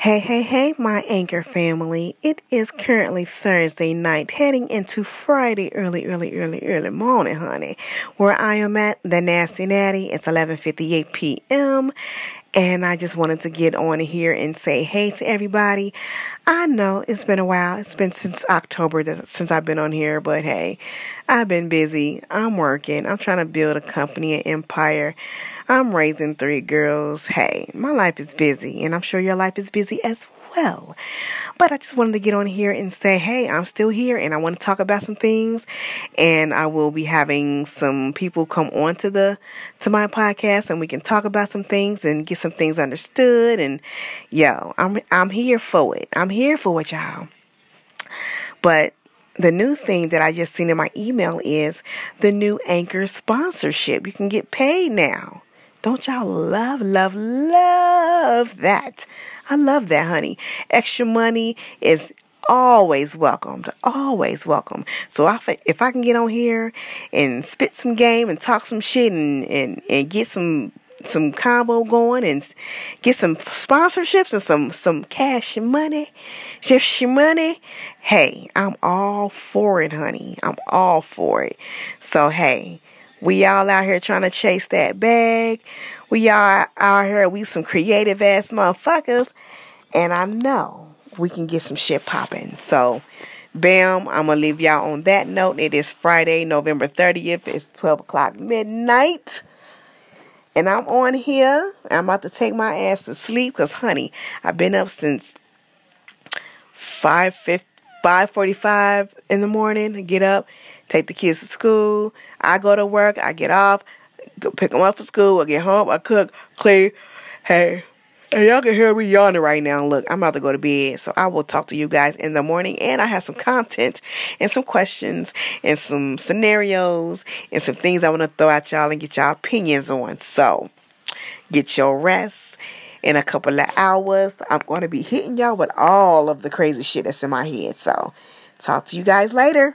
Hey, hey, hey, my anchor family. It is currently Thursday night, heading into Friday early, early, early, early morning, honey. Where I am at, the Nasty Natty. It's 11:58 p.m. And I just wanted to get on here and say hey to everybody. I know it's been a while. It's been since October since I've been on here, but hey, I've been busy. I'm working. I'm trying to build a company, an empire. I'm raising three girls. Hey, my life is busy, and I'm sure your life is busy as well. But I just wanted to get on here and say, hey, I'm still here and I want to talk about some things. And I will be having some people come on to the to my podcast and we can talk about some things and get some things understood. And yo, I'm I'm here for it. I'm here for it, y'all. But the new thing that I just seen in my email is the new Anchor sponsorship. You can get paid now. Don't y'all love, love, love that? I love that, honey. Extra money is always welcomed, always welcome. So I, if I can get on here and spit some game and talk some shit and, and, and get some some combo going and get some sponsorships and some some cash and money, just money. Hey, I'm all for it, honey. I'm all for it. So hey, we all out here trying to chase that bag. We all out here, we some creative ass motherfuckers. And I know we can get some shit popping. So, bam, I'm going to leave y'all on that note. It is Friday, November 30th. It's 12 o'clock midnight. And I'm on here. I'm about to take my ass to sleep because, honey, I've been up since 5 5.45 in the morning. Get up take the kids to school. I go to work. I get off, go pick them up for school. I get home. I cook, clean. Hey, and y'all can hear me yawning right now. Look, I'm about to go to bed. So I will talk to you guys in the morning. And I have some content and some questions and some scenarios and some things I want to throw at y'all and get y'all opinions on. So get your rest. In a couple of hours, I'm going to be hitting y'all with all of the crazy shit that's in my head. So talk to you guys later.